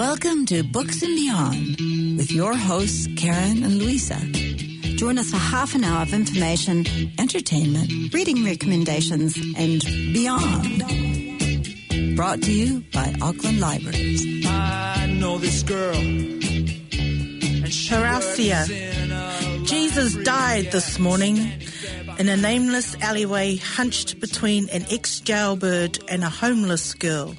Welcome to Books and Beyond with your hosts, Karen and Louisa. Join us for half an hour of information, entertainment, reading recommendations, and beyond. Brought to you by Auckland Libraries. I know this girl. Horacia. Jesus died this morning in a nameless alleyway hunched between an ex-jailbird and a homeless girl.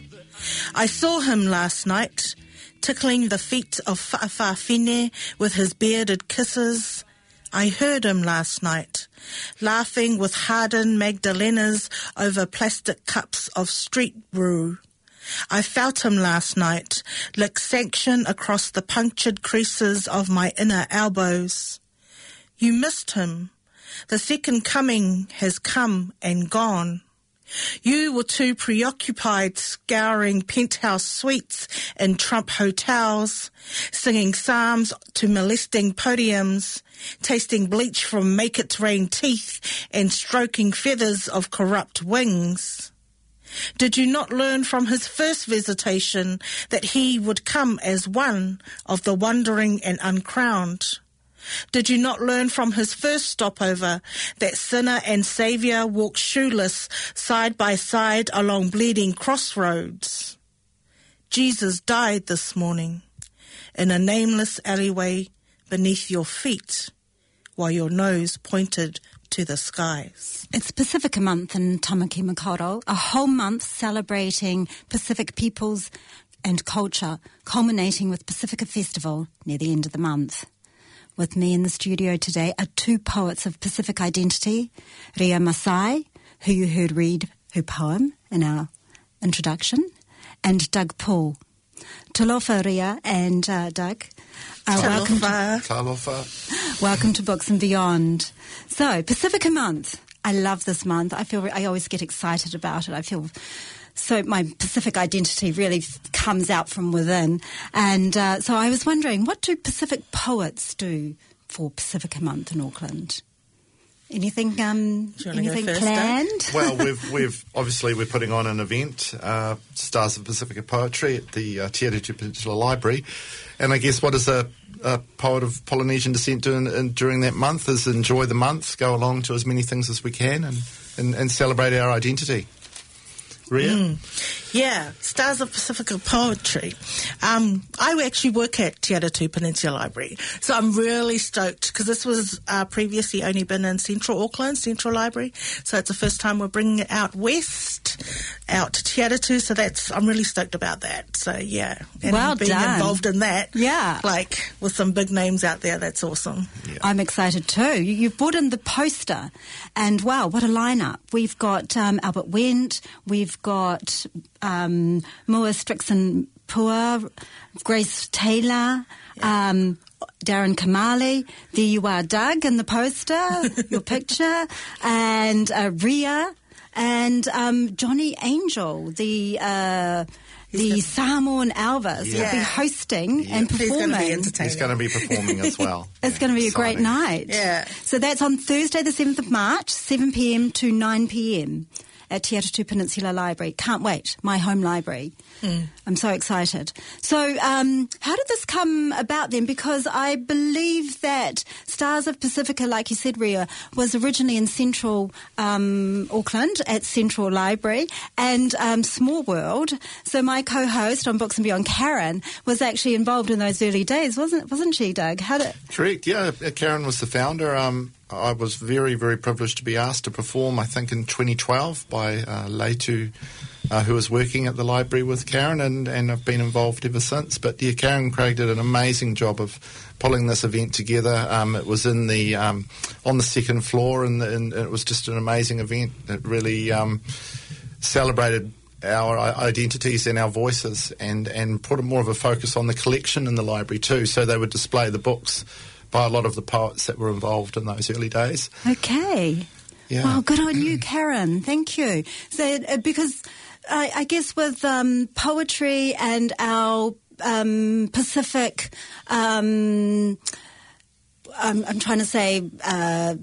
I saw him last night, tickling the feet of Fa'afafine with his bearded kisses. I heard him last night, laughing with hardened Magdalenas over plastic cups of street brew. I felt him last night, lick sanction across the punctured creases of my inner elbows. You missed him. The second coming has come and gone. You were too preoccupied scouring penthouse suites in Trump hotels, singing psalms to molesting podiums, tasting bleach from make it rain teeth and stroking feathers of corrupt wings. Did you not learn from his first visitation that he would come as one of the wandering and uncrowned? Did you not learn from his first stopover that sinner and saviour walk shoeless side by side along bleeding crossroads? Jesus died this morning in a nameless alleyway beneath your feet while your nose pointed to the skies. It's Pasifika Month in Tamaki Makaurau, a whole month celebrating Pacific peoples and culture, culminating with Pasifika Festival near the end of the month. With me in the studio today are two poets of Pacific identity, Ria Masae, who you heard read her poem in our introduction, and Doug Poole. Talofa Ria and uh, Doug. Uh, welcome, to, Talofa. welcome to Books and Beyond. So, Pasifika Month. I love this month. I feel I always get excited about it. I feel so my Pacific identity really f- comes out from within. And uh, so I was wondering, what do Pacific poets do for Pasifika Month in Auckland? Anything, um, Do you wanna go anything first, planned? Well, we've we've obviously we're putting on an event, uh, Stars of Pasifika Poetry at the uh, Te Atatū Peninsula Library, and I guess what does a, a poet of Polynesian descent do in, in, during that month is enjoy the month, go along to as many things as we can, and and, and celebrate our identity. Ria, Yeah, Stars of Pasifika Poetry. Um, I actually work at Te Atatū Peninsula Library, so I'm really stoked because this was uh, previously only been in Central Auckland, Central Library. So it's the first time we're bringing it out west, out to Te Atatū. So that's I'm really stoked about that. So yeah, and Well being done. involved in that, Yeah. like with some big names out there, that's awesome. I'm excited too. You, you've brought in the poster, and wow, what a lineup! We've got um, Albert Wendt, we've got um, Mua Strixon Pua, Grace Taylor, um, Daren Kamali. There you are, Doug, in the poster, your picture, and uh, Ria, and um, Johnny Angel, the. Uh, the Samoan Elvis will be Yeah. hosting and He's performing. going to be entertaining. he's going to be performing as well. It's Yeah, going to be a great night. Yeah. So that's on Thursday, the 7th of March, 7 p.m. to 9 p.m. at Te Atatū Peninsula Library. Can't wait. My home library. I'm so excited. So, um, how did this come about then? Because I believe that Stars of Pasifika, like you said, Ria, was originally in central um, Auckland at Central Library and um, Small World. So my co-host on Books and Beyond, Karen, was actually involved in those early days, wasn't wasn't she, Doug? How did Correct. Yeah, uh, Karen was the founder. Um, I was very, very privileged to be asked to perform. I think in 2012 by uh, Leitu, uh, who was working at the library with Karen, and, and I've been involved ever since. But yeah, Karen Craig did an amazing job of pulling this event together. Um, it was in the um, on the second floor, and, and it was just an amazing event. It really um, celebrated our identities and our voices and, and put more of a focus on the collection in the library too. So they would display the books by a lot of the poets that were involved in those early days. Okay. Yeah. Wow, good on you, Karen. Thank you. So, uh, because I, I guess with um, poetry and our um, Pacific, um, I'm, I'm trying to say. Uh,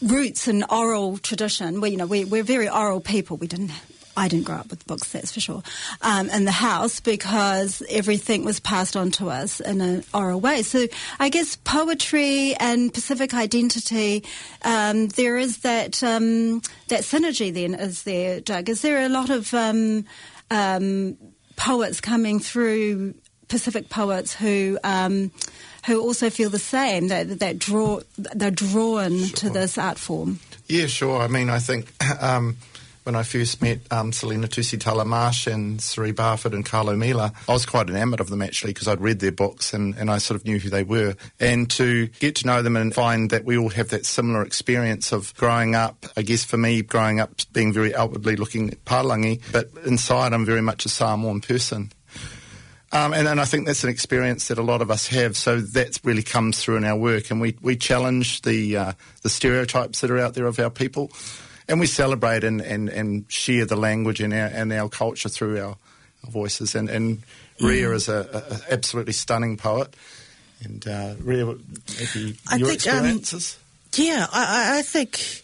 roots and oral tradition. We, you know, we, we're very oral people. We didn't I didn't grow up with books, that's for sure, um, in the house because everything was passed on to us in an oral way. So I guess poetry and Pacific identity, um, there is that um, that synergy. Then is there, Doug? Is there a lot of um, um, poets coming through Pacific poets who um, who also feel the same that that draw they're drawn sure. to this art form. Yeah, sure. I mean, I think um, when I first met um, Selina Tusitala Marsh and Serie Barford and Karlo Mila, I was quite enamoured of them actually because I'd read their books and, and I sort of knew who they were. And to get to know them and find that we all have that similar experience of growing up, I guess for me, growing up being very outwardly looking Palangi, but inside I'm very much a Samoan person. Um, and, and I think that's an experience that a lot of us have. So that really comes through in our work, and we, we challenge the uh, the stereotypes that are out there of our people, and we celebrate and, and, and share the language and our and our culture through our, our voices. And, and Ria mm. is a, a, absolutely stunning poet, and uh, Ria, maybe I your think, um, experiences. Um, yeah, I, I think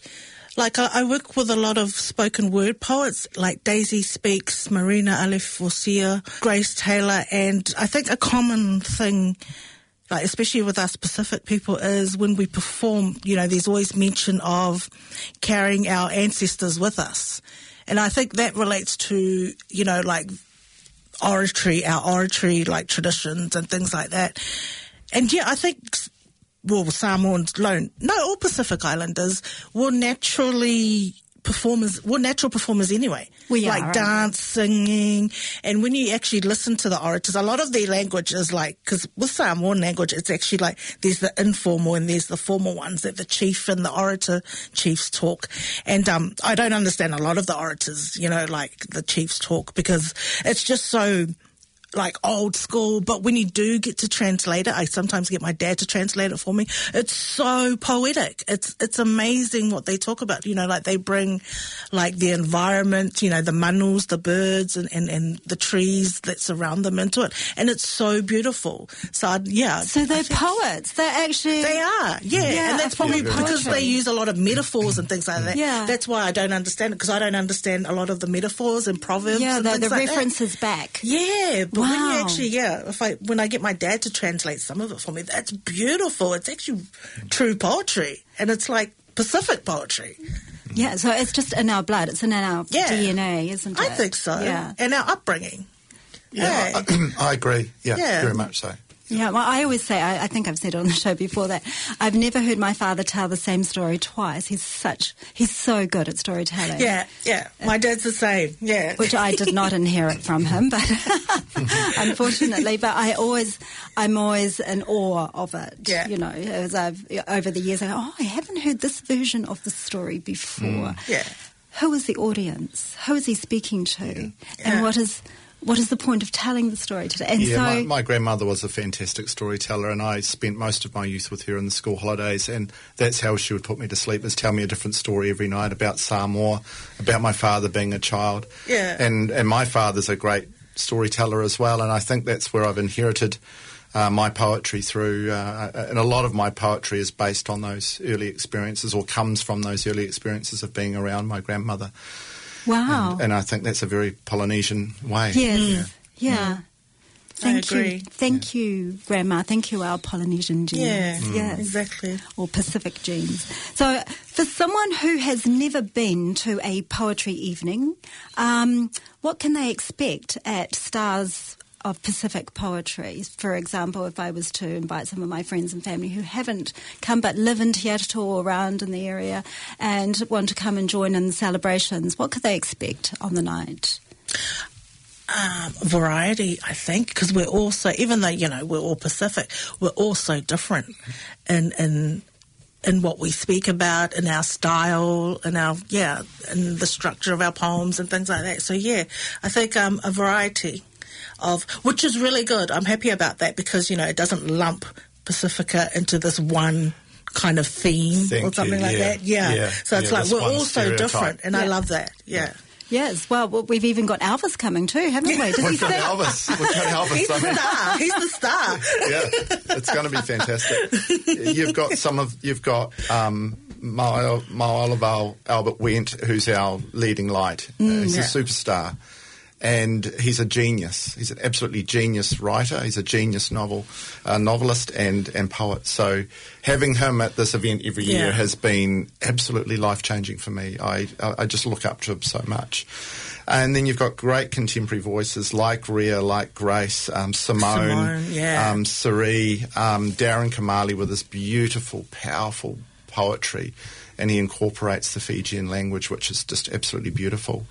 like I, I, work with a lot of spoken word poets like Daisy Speaks, Marina Alif Grace Taylor, and I think a common thing, like especially with us Pacific people, is when we perform, you know, there's always mention of carrying our ancestors with us. And I think that relates to, you know, like oratory, our oratory like traditions and things like that. And yeah, I think well, Samoans alone, no, all Pacific Islanders will naturally performers, were natural performers anyway. We like are, dance, singing, and when you actually listen to the orators, a lot of their language is like because with Samoan language, it's actually like there's the informal and there's the formal ones that the chief and the orator chiefs talk, and um, I don't understand a lot of the orators, you know, like the chiefs talk because it's just so like old school, but when you do get to translate it, I sometimes get my dad to translate it for me. It's so poetic. It's it's amazing what they talk about. You know, like they bring like the environment, you know, the manus, the birds, and, and, and the trees that surround them into it, and it's so beautiful. So I'd, yeah. So they're poets. They're actually they are. Yeah, yeah and that's probably because they use a lot of metaphors and things like that. Yeah, that's why I don't understand it because I don't understand a lot of the metaphors and proverbs. Yeah, the, the like references that. back. Yeah, but wow. when you actually, yeah, if I when I get my dad to translate some of it for me, that's beautiful. It's actually true poetry, and it's like Pacific poetry. Yeah, so it's just in our blood. It's in our yeah. DNA, isn't it? I think so. Yeah, and our upbringing. Yeah, I, I, agree. Yeah, yeah, very much so. Yeah, well, I always say, I, I, think I've said it on the show before that I've never heard my father tell the same story twice. He's such, he's so good at storytelling. Yeah, yeah. My dad's the same. Yeah. Which I did not inherit from him, but unfortunately, but I always, I'm always in awe of it. Yeah. You know, as I've, over the years, I go, oh, I haven't heard this version of the story before. Mm. Yeah. Who is the audience? Who is he speaking to? Yeah. And yeah. what is, what is the point of telling the story today? And yeah, so, my, my, grandmother was a fantastic storyteller, and I spent most of my youth with her in the school holidays, and that's how she would put me to sleep: is tell me a different story every night about Samoa, about my father being a child. Yeah, and and my father's a great storyteller as well, and I think that's where I've inherited. Uh, my poetry through, uh, and a lot of my poetry is based on those early experiences or comes from those early experiences of being around my grandmother. Wow. And, and I think that's a very Polynesian way. Yes. Yeah. yeah. Thank you. Thank yeah. you, Grandma. Thank you, our Polynesian genes. Yeah, mm. yes. exactly. Or Pacific genes. So, for someone who has never been to a poetry evening, um, what can they expect at Stars of Pacific poetry. For example, if I was to invite some of my friends and family who haven't come but live in Te or around in the area and want to come and join in the celebrations, what could they expect on the night? Um, variety, I think, because we're also, even though you know we're all Pacific, we're all so different in in in what we speak about, in our style, in our yeah, in the structure of our poems and things like that. So yeah, I think um, a variety of, which is really good. I'm happy about that because, you know, it doesn't lump Pasifika into this one kind of theme Thank or something you, like yeah. that. Yeah. yeah. So it's yeah, like we're all so different, and I love that. Yeah. Yes, well, we've even got Elvis coming too, haven't we? Does We've got Elvis. We've got Elvis. He's I mean, the star. He's the star. yeah, it's going to be fantastic. You've got some of you've got um, my my Oliver Albert Wendt, who's our leading light. Uh, he's yeah. a superstar, and he's a genius. He's an absolutely genius writer. He's a genius novel uh, novelist and and poet. So having him at this event every year has been absolutely life changing for me. I I just look up to him so much. And then you've got great contemporary voices like Ria, like Grace, um, Simone, Simone, yeah. um, Serie, um, Daren Kamali with this beautiful, powerful poetry, and he incorporates the Fijian language, which is just absolutely beautiful.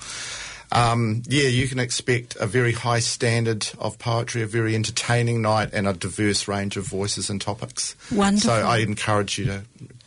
Um, yeah, you can expect a very high standard of poetry, a very entertaining night, and a diverse range of voices and topics. Wonderful. So I encourage you to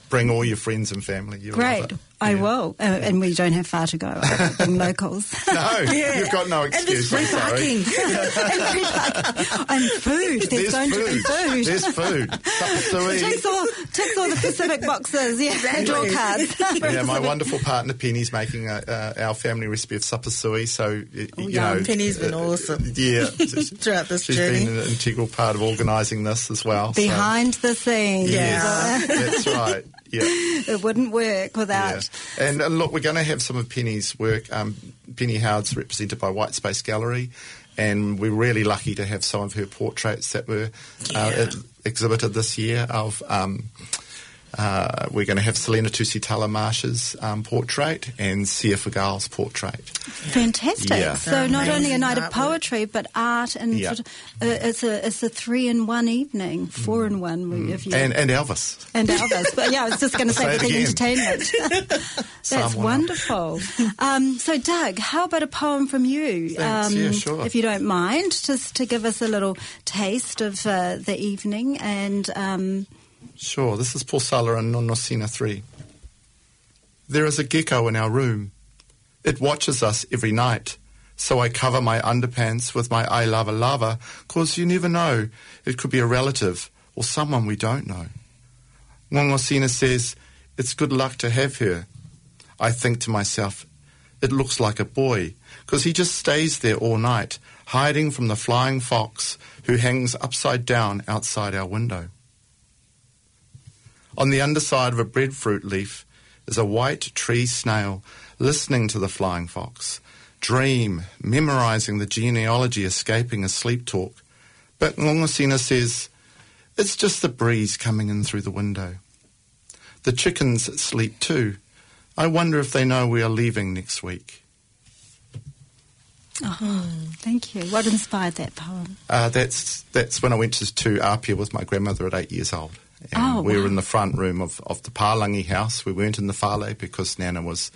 bring all your friends and family. You'll Great. It. I Yeah. will. Uh, and we don't have far to go. I bring locals. No, Yeah. you've got no excuse. And there's excuse. free I'm sorry. parking. and food. There's, There's going to be food. There's food. Supper ticks all, ticks all the Pacific boxes. Yeah, draw cards. yeah, my wonderful partner Penny's making a, uh, our family recipe of sapasui. So y- you yum. know, Penny's been uh, awesome. Yeah, Throughout this she's journey. been an integral part of organising this as well. so- Behind the scenes. Yeah. Yes, that's right. Yeah. It wouldn't work Yeah. without. And uh, look, we're going to have some of Penny's work. Um, Penny Howard's represented by White Space Gallery, and we're really lucky to have some of her portraits that were uh, Yeah. ex- exhibited this year. Of um, uh, we're going to have Selina Tusitala Marsh's um, portrait and Sia Figiel's portrait. Fantastic. Yeah. So not only a night of poetry, but art and Yeah. sort of, uh, it's a it's a three in one evening, four in one if you Mm. And, and Elvis. and Elvis. But yeah, I was just going to say, Say the entertainment. That's Someone wonderful. Um, so, Doug, how about a poem from you? Thanks. Um, Yeah, sure. If you don't mind, just to give us a little taste of uh, the evening and. Um, Sure, this is Pausala and Nonosina 3. There is a gecko in our room. It watches us every night. So I cover my underpants with my I lava lava, cause you never know. It could be a relative or someone we don't know. Ngongosina says, it's good luck to have her. I think to myself, it looks like a boy, cause he just stays there all night, hiding from the flying fox who hangs upside down outside our window. On the underside of a breadfruit leaf is a white tree snail listening to the flying fox. Dream, memorizing the genealogy escaping a sleep talk. But Ngongosina says, it's just the breeze coming in through the window. The chickens sleep too. I wonder if they know we are leaving next week. thank you. What inspired that poem? Uh, that's that's when I went to, to Apia with my grandmother at eight years old. And Oh, we were in the front room of, of the Palangi house. We weren't in the Fale because Nana was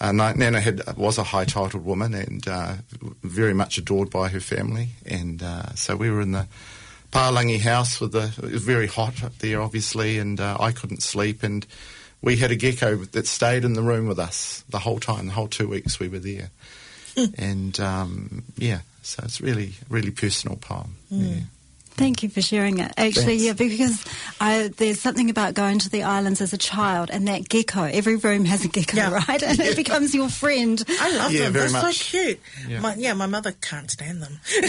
uh, Nana had was a high titled woman and uh, very much adored by her family. And uh, so we were in the Palangi house with the it was very hot up there, obviously, and uh, I couldn't sleep. And we had a gecko that stayed in the room with us the whole time, the whole two weeks we were there. and um, yeah, so it's really, really personal poem. Yeah. Thank you for sharing it. Actually, Thanks. yeah, because I, there's something about going to the islands as a child and that gecko. Every room has a gecko, Yeah. right? And it becomes your friend. I love Yeah, them. very They're much. so cute. Yeah. My, yeah, my mother can't stand them,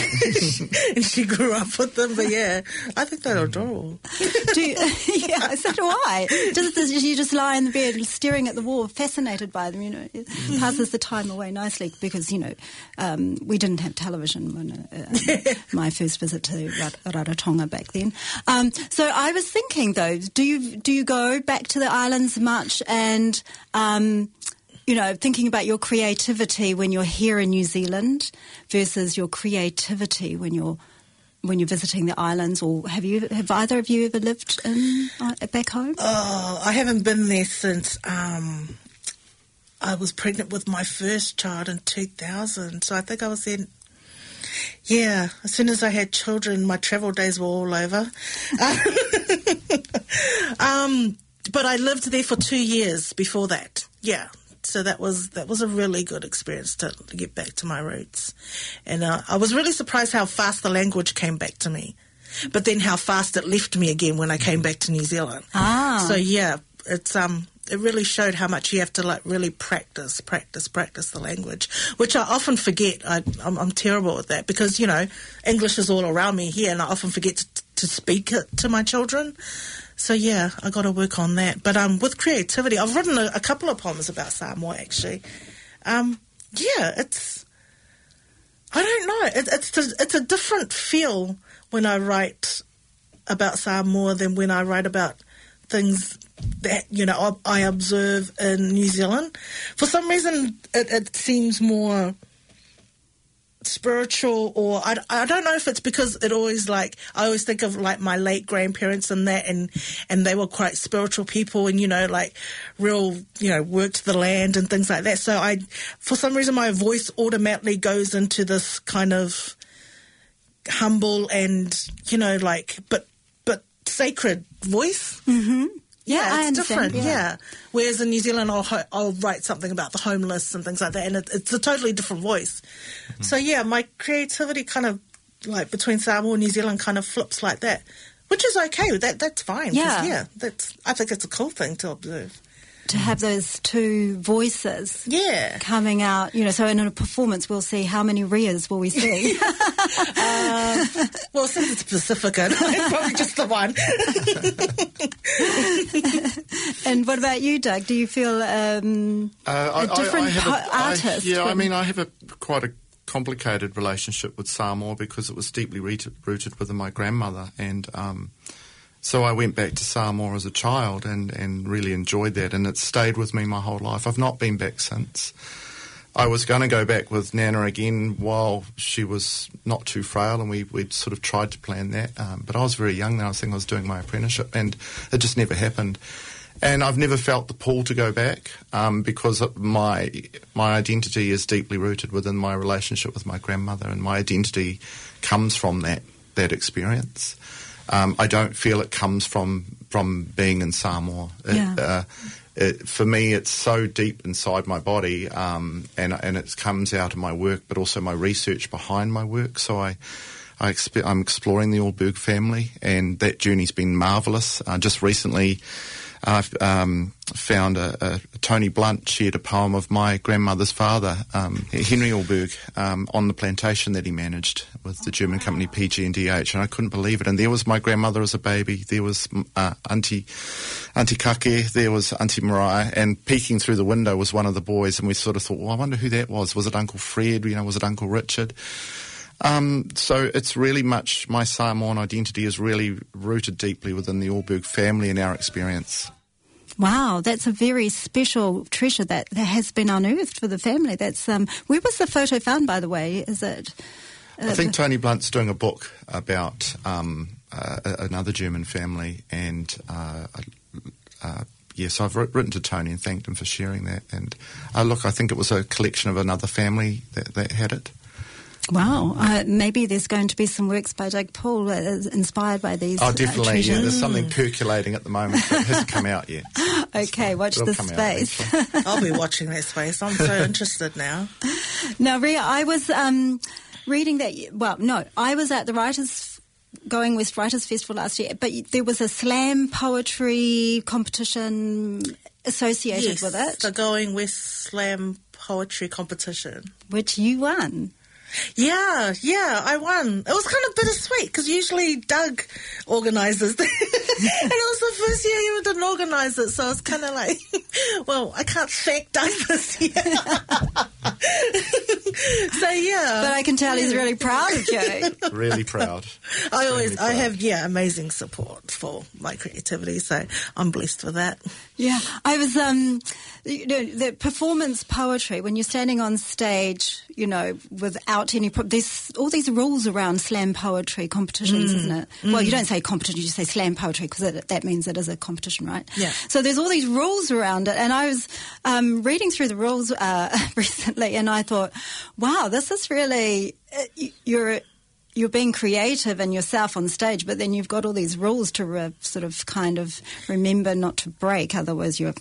and she grew up with them. But yeah, I think they're adorable. Do you, yeah, so do I. Just you just lie in the bed, staring at the wall, fascinated by them. You know, it passes the time away nicely because you know um, we didn't have television when uh, my first visit to Rat- Rarotonga back then. Um, so I was thinking though, do you do you go back to the islands much and? Um, you know, thinking about your creativity when you're here in New Zealand versus your creativity when you're when you're visiting the islands, or have you have either of you ever lived in uh, back home? Oh, I haven't been there since um, I was pregnant with my first child in 2000. So I think I was there. Yeah, as soon as I had children, my travel days were all over. um, but I lived there for two years before that. Yeah, so that was that was a really good experience to, to get back to my roots, and uh, I was really surprised how fast the language came back to me, but then how fast it left me again when I came back to New Zealand. Ah. so yeah, it's um. It really showed how much you have to like really practice, practice, practice the language, which I often forget. I, I'm, I'm terrible at that because you know English is all around me here, and I often forget to, to speak it to my children. So yeah, I got to work on that. But um, with creativity, I've written a, a couple of poems about Samoa actually. Um, yeah, it's I don't know. It, it's a, it's a different feel when I write about Samoa than when I write about things that you know I, I observe in New Zealand. For some reason, it, it seems more spiritual or I, I don't know if it's because it always like I always think of like my late grandparents and that and and they were quite spiritual people and you know like real you know worked the land and things like that so I for some reason my voice automatically goes into this kind of humble and you know like but but sacred voice Mm-hmm. Yeah, yeah, I it's understand, different. yeah. Yeah. Whereas in New Zealand, I'll ho- I'll write something about the homeless and things like that, and it, it's a totally different voice. Mm-hmm. So yeah, my creativity kind of like between Samoa and New Zealand kind of flips like that, which is okay. That that's fine. Yeah. yeah. That's I think it's a cool thing to observe. To have those two voices Yeah. coming out, you know, so in a performance we'll see how many Rias will we see. Well, since it's Pasifika, it's probably just the one. and what about you, Doug? Do you feel um, Uh, a different have po- I- artist? yeah, I mean, I have a quite a complicated relationship with Samoa because it was deeply rooted, rooted within my grandmother, and um, so I went back to Samoa as a child and, and really enjoyed that, and it's stayed with me my whole life. I've not been back since. I was going to go back with Nana again while she was not too frail, and we we'd sort of tried to plan that. Um, but I was very young then. I think I was doing my apprenticeship, and it just never happened. And I've never felt the pull to go back um, because my my identity is deeply rooted within my relationship with my grandmother, and my identity comes from that that experience. Um, I don't feel it comes from from being in Samoa. It, Yeah. uh, it, for me, it's so deep inside my body, um, and and it comes out of my work, but also my research behind my work. So I. I I'm exploring the Allberg family, and that journey's been marvellous. Uh, just recently, I've um, found a, a, Tony Blunt shared a poem of my grandmother's father, um, Henry Allberg, um, on the plantation that he managed with the German company PG&DH, and I couldn't believe it. And there was my grandmother as a baby. There was uh, Auntie Auntie Kake. There was Auntie Mariah, and peeking through the window was one of the boys. And we sort of thought, well, I wonder who that was. Was it Uncle Fred? You know, was it Uncle Richard? Um, so it's really much my Samoan identity is really rooted deeply within the Allberg family and our experience. Wow, that's a very special treasure that, that has been unearthed for the family. That's um, where was the photo found, by the way? Is it? uh, I think Tony Blunt's doing a book about um, uh, another German family, and uh, uh, yes, I've written to Tony and thanked him for sharing that. And uh, look, I think it was a collection of another family that, that had it. Wow, uh, maybe there's going to be some works by Doug Poole uh, inspired by these. Oh, uh, definitely. yeah, there's something percolating at the moment that hasn't come out yet. Okay, watch It'll this out space. I'll be watching that space. I'm so interested now. Now, Ria, I was um, reading that. Well, no, I was at the Writers Going West Writers Festival last year, but there was a slam poetry competition associated yes, with it, the Going West Slam Poetry Competition. which you won. Yeah, yeah, I won. It was kind of bittersweet because usually Doug organises, and it was the first year he didn't organise it, so it's kind of like, well, I can't thank Doug this year. so yeah, But I can tell he's really proud of you. Really proud. I always, Extremely I have, yeah, amazing support for my creativity, so I'm blessed with that. Yeah, I was, um, you know, the performance poetry, when you're standing on stage, you know, without any, pro- there's all these rules around slam poetry competitions, isn't it? Well, you don't say competition, you just say slam poetry because that means it is a competition, right? Yeah. So there's all these rules around it. And I was um, reading through the rules uh, recently and I thought, wow, this is really, uh, you're, you're being creative and yourself on stage, but then you've got all these rules to re- sort of kind of remember not to break, otherwise you're,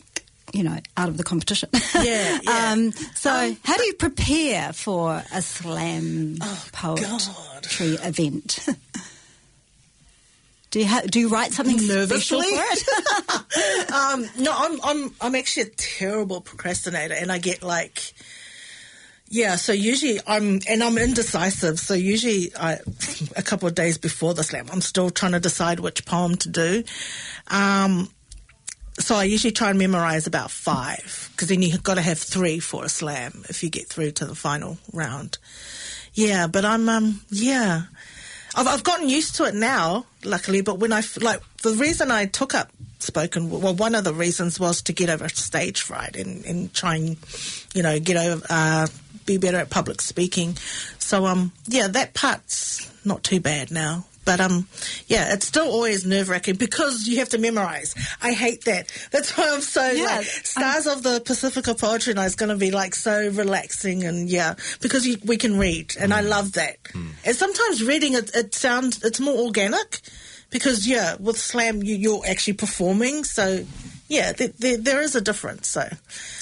you know, out of the competition. Yeah, yeah. um, so, how do you prepare for a slam Oh, poetry event? do you ha- do you write something special Nervously? for it? um, no, I'm I'm I'm actually a terrible procrastinator, and I get like, Yeah, so usually I'm, and I'm indecisive. So usually I, a couple of days before the slam, I'm still trying to decide which poem to do. Um, so I usually try and memorize about five because then you've got to have three for a slam if you get through to the final round. Yeah, but I'm, um, yeah. I've, I've gotten used to it now, luckily, but when I, like, the reason I took up spoken, well, one of the reasons was to get over stage fright and, and try and, you know, get over, uh, be better at public speaking. So, um, yeah, that part's not too bad now. But um, yeah, it's still always nerve wracking because you have to memorize. I hate that. That's why I'm so Yeah, like Stars of the Pasifika Poetry Night is going to be like so relaxing and yeah, because you, we can read and I love that. And sometimes reading it, it sounds it's more organic because yeah, with slam you, you're actually performing. So yeah, there, there, there is a difference. So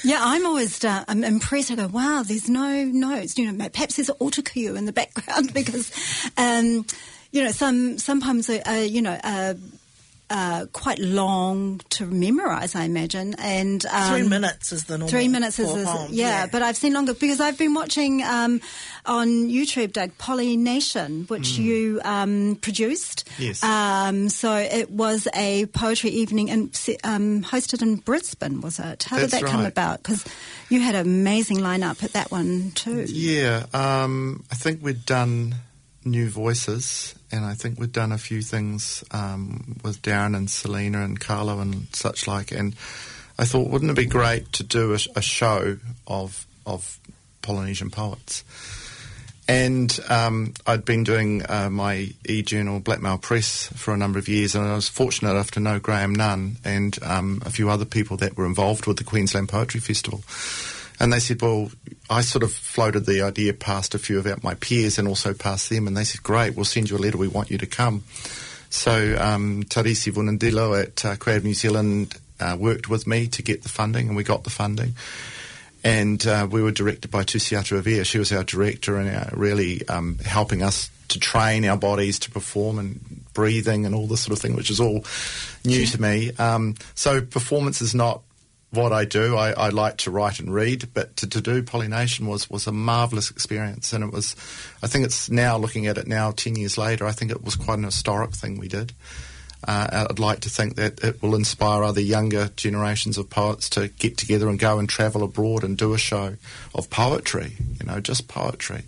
Yeah, I'm always uh, I'm impressed. I go, wow, there's no notes. You know, perhaps there's an autocue in the background because, um, you know, some some poems are, are you know. Uh, uh, quite long to memorize, I imagine, and um, three minutes is the normal. Three minutes is, for a is poem, yeah, but I've seen longer because I've been watching um, on YouTube, Doug, Pollination, which you um, produced. Yes. Um, so it was a poetry evening and um, hosted in Brisbane, was it? How did That's that come right. about? Because you had an amazing lineup at that one too. Yeah, um, I think we'd done New Voices, and I think we'd done a few things um, with Daren and Selina and Karlo and such like. And I thought, wouldn't it be great to do a, a show of of Polynesian poets? And um, I'd been doing uh, my e-journal Blackmail Press for a number of years, and I was fortunate enough to know Graham Nunn and um, a few other people that were involved with the Queensland Poetry Festival. And they said, well, I sort of floated the idea past a few of my peers and also past them, and they said, great, we'll send you a letter, we want you to come. So um, Tarisi Vunidilo at uh, Creative New Zealand uh, worked with me to get the funding, and we got the funding. And uh, we were directed by Tusiata Avia. She was our director and uh, really um, helping us to train our bodies to perform and breathing and all this sort of thing, which is all new to me. Um, so performance is not what I do. I, I like to write and read, but to, to do pollination was, was a marvellous experience. And it was, I think it's now, looking at it now, 10 years later, I think it was quite an historic thing we did. Uh, I'd like to think that it will inspire other younger generations of poets to get together and go and travel abroad and do a show of poetry, you know, just poetry.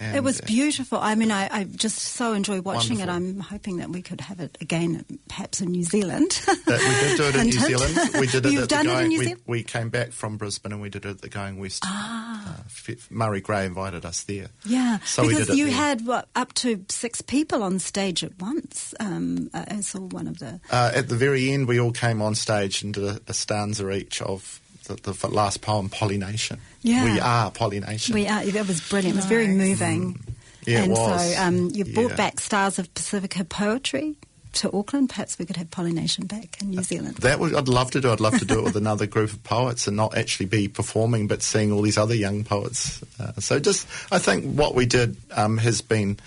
And, It was uh, beautiful. I mean, I, I just so enjoy watching it. I'm hoping that we could have it again, perhaps in New Zealand. That we did do it in New. Zealand. We did it You've at the done it in New we, Zealand? we came back from Brisbane and we did it at the Going West. Ah. Uh, Murray Gray invited us there. Yeah, So we because did it you had what up to six people on stage at once. Um, uh, I saw one of the. Uh, at the very end, we all came on stage and did a, a stanza each of the, the last poem, Pollination. Yeah. We are Pollination. We are, it was brilliant. It was very moving. Yeah, it and so um, you brought Yeah. back Stars of Pasifika poetry to Auckland. Perhaps we could have pollination back in New Zealand. That would, I'd love to do. I'd love to do it with another group of poets and not actually be performing, but seeing all these other young poets. Uh, so just, I think what we did um, has been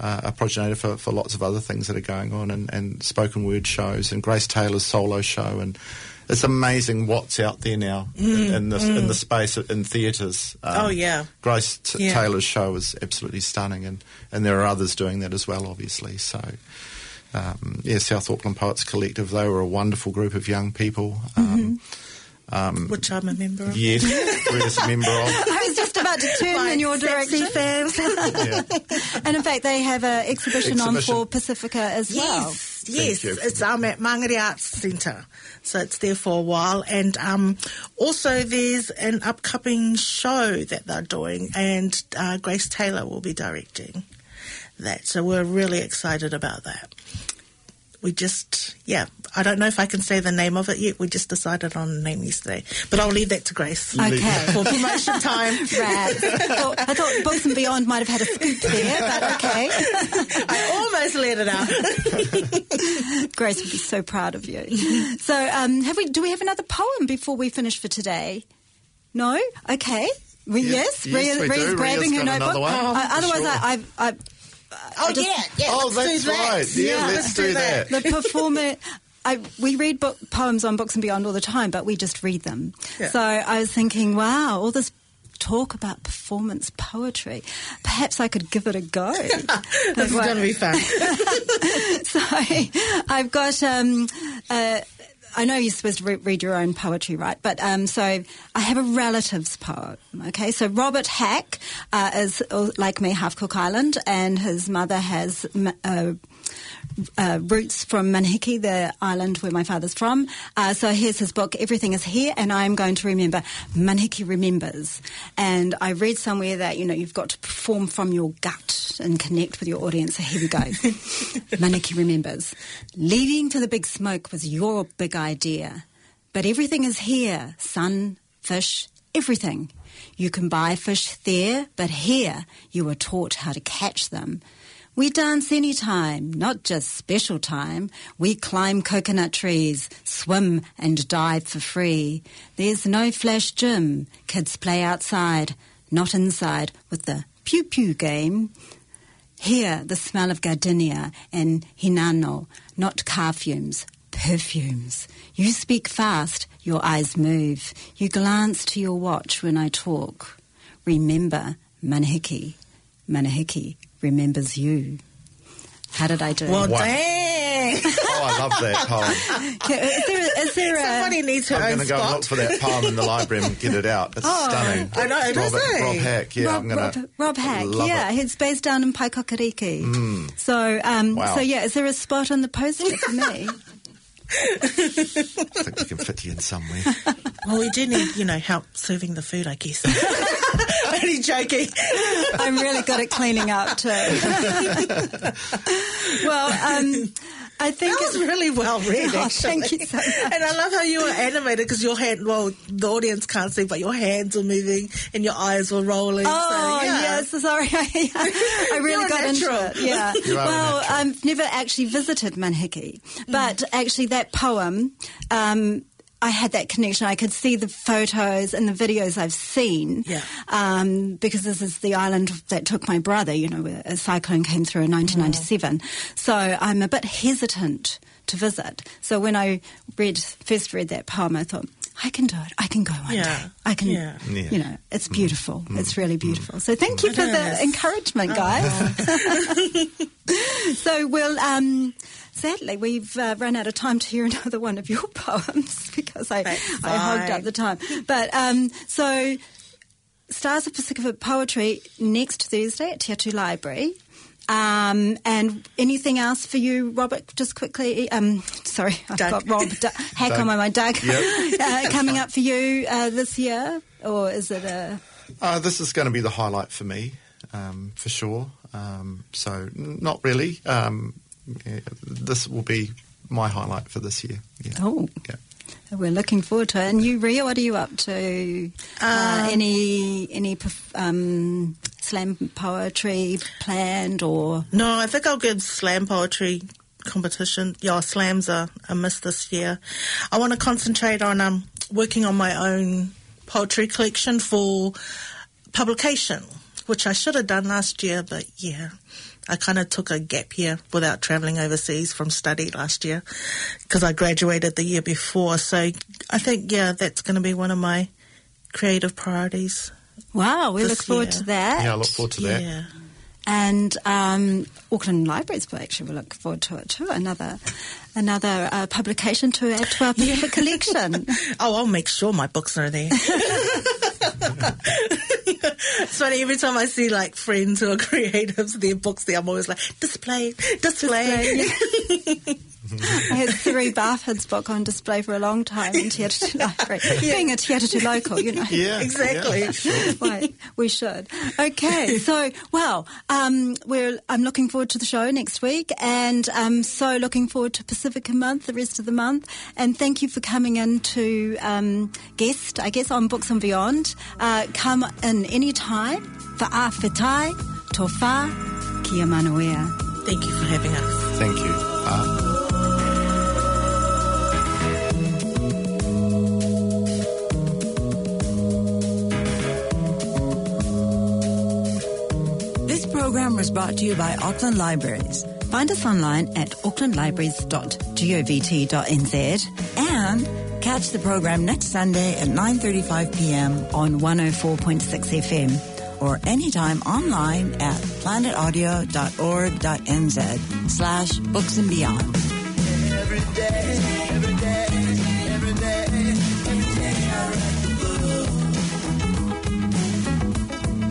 uh, a progenitor for, for lots of other things that are going on, and, and spoken word shows, and Grace Taylor's solo show, and it's amazing what's out there now in, in, this, in the space in theatres. Um, Oh, yeah. Grace T- Yeah. Taylor's show is absolutely stunning, and, and there are others doing that as well, obviously. So, um, yeah, South Auckland Poets Collective, they were a wonderful group of young people. Um, which I'm a member of. Yes, we're just a member of. I was just about to turn in your direction. fans. Yeah. And in fact, they have an exhibition, on for Pasifika as well. Yes, yes. It's um, at Mangere Arts Centre. So it's there for a while. And um, also there's an upcoming show that they're doing and uh, Grace Taylor will be directing that. So we're really excited about that. We just, yeah, I don't know if I can say the name of it yet. We just decided on a name yesterday. But I'll leave that to Grace Okay. for promotion time. Right. I thought, I thought Books and Beyond might have had a scoop there, but okay. I almost let it out. Grace would be so proud of you. So, um, have we? Do we have another poem before we finish for today? No. Okay. We, yes. Yes, yes, Ria- we Ria's do. grabbing Ria's her notebook. another one. Uh, otherwise, sure. I, I, I Oh, just- yeah, yeah. Oh, let's that's do that. right. Yeah, let's do that. the performer. I, we read book, poems on Books and Beyond all the time, but we just read them. Yeah. So I was thinking, wow, all this talk about performance poetry. Perhaps I could give it a go. This is going to be fun. so I've got. Um, uh, I know you're supposed to re- read your own poetry, right? But um, so I have a relatives poem. Okay, so Robert Hack uh, is uh, like me, half Cook Island, and his mother has. Uh, uh, roots from Manihiki, the island where my father's from. Uh, so here's his book, Everything is Here, and I'm going to remember Manihiki Remembers. And I read somewhere that, you know, you've got to perform from your gut and connect with your audience. So here we go. Manihiki Remembers. Leading to the big smoke was your big idea. But everything is here sun, fish, everything. You can buy fish there, but here you were taught how to catch them. We dance any time, not just special time. We climb coconut trees, swim and dive for free. There's no flash gym. Kids play outside, not inside with the pew pew game. Here, the smell of gardenia and hinano, not car fumes, perfumes. You speak fast, your eyes move. You glance to your watch when I talk. Remember, Manihiki, Manihiki remembers you. How did I do? Well, Wow. dang. Oh, I love that poem. Okay, is there, is there a, Somebody needs her I'm own going to go and look for that poem in the library and get it out. It's stunning. I know, it is, Robert, eh? Rob Hack, yeah, Rob, I'm gonna Rob Hack, love yeah, It. he's based down in Paekākāriki. So, um, Wow. so yeah, is there a spot on the poster for me? I think we can fit you in somewhere. Well, we do need, you know, help serving the food, I guess. Only joking. I'm really good at cleaning up too. well, um, I think it's really well read, Oh, actually. thank you so much. And I love how you were animated because your hand, well, the audience can't see, but your hands were moving and your eyes were rolling. Oh so, yeah. yes, sorry. I, I really got natural. into it. Yeah. Well. I've never actually visited Manihiki, but actually that poem. Um, I had that connection. I could see the photos and the videos I've seen. Yeah. Um, because this is the island that took my brother, you know, a cyclone came through in 1997. So I'm a bit hesitant to visit. So when I read, first read that poem, I thought, I can do it. I can go one Yeah. day. I can, Yeah. Yeah. you know, it's beautiful. It's really beautiful. So thank you It for the encouragement, guys. so we'll, um, sadly, we've uh, run out of time to hear another one of your poems because I, That's I hogged up the time. But um, so Stars of Pacific Poetry next Thursday at Te Atatū Library. Um, and anything else for you, Robert? Just quickly. Um, sorry, I've Doug. got Rob D- Hack Doug. on my mind. Doug, Yep. uh, coming up for you uh, this year, or is it a? Uh, this is going to be the highlight for me, um, for sure. Um, so, not really. Um, yeah, this will be my highlight for this year. Yeah. Oh, Yeah. We're looking forward to it. And you, Ria, what are you up to? uh, any any um, slam poetry planned or? No, I think I'll give slam poetry competition. Yeah, slams are a miss this year. I want to concentrate on um, working on my own poetry collection for publication, which I should have done last year, but yeah. I kind of took a gap year without travelling overseas from study last year because I graduated the year before. So I think, yeah, that's going to be one of my creative priorities. Wow, we look forward year. to that. Yeah, I look forward to that. Yeah. And um, Auckland Libraries will actually look forward to it too. Another another uh, publication to add to our Pacific collection. Oh, I'll make sure my books are there. it's funny every time I see like friends who are creatives, their books there, I'm always like display, display. I had Serie Barford's book on display for a long time in Te Atatu Library. Being a Te Atatu local, you know. Yeah. Exactly. yeah, sure. Right, we should. Okay, so well, um, we're. I'm looking forward to the show next week, and I'm so looking forward to Pasifika Month, the rest of the month. And thank you for coming in to um, guest, I guess, on Books and Beyond. Uh, come in any time for a whetai, tofa, kia manuia. Thank you for having us. Thank you. Uh, program was brought to you by Auckland Libraries. Find us online at aucklandlibraries.govt.nz and Catch the program next Sunday at 9.35 p.m. on 104.6 FM or anytime online at planetaudio.org.nz slash books and beyond.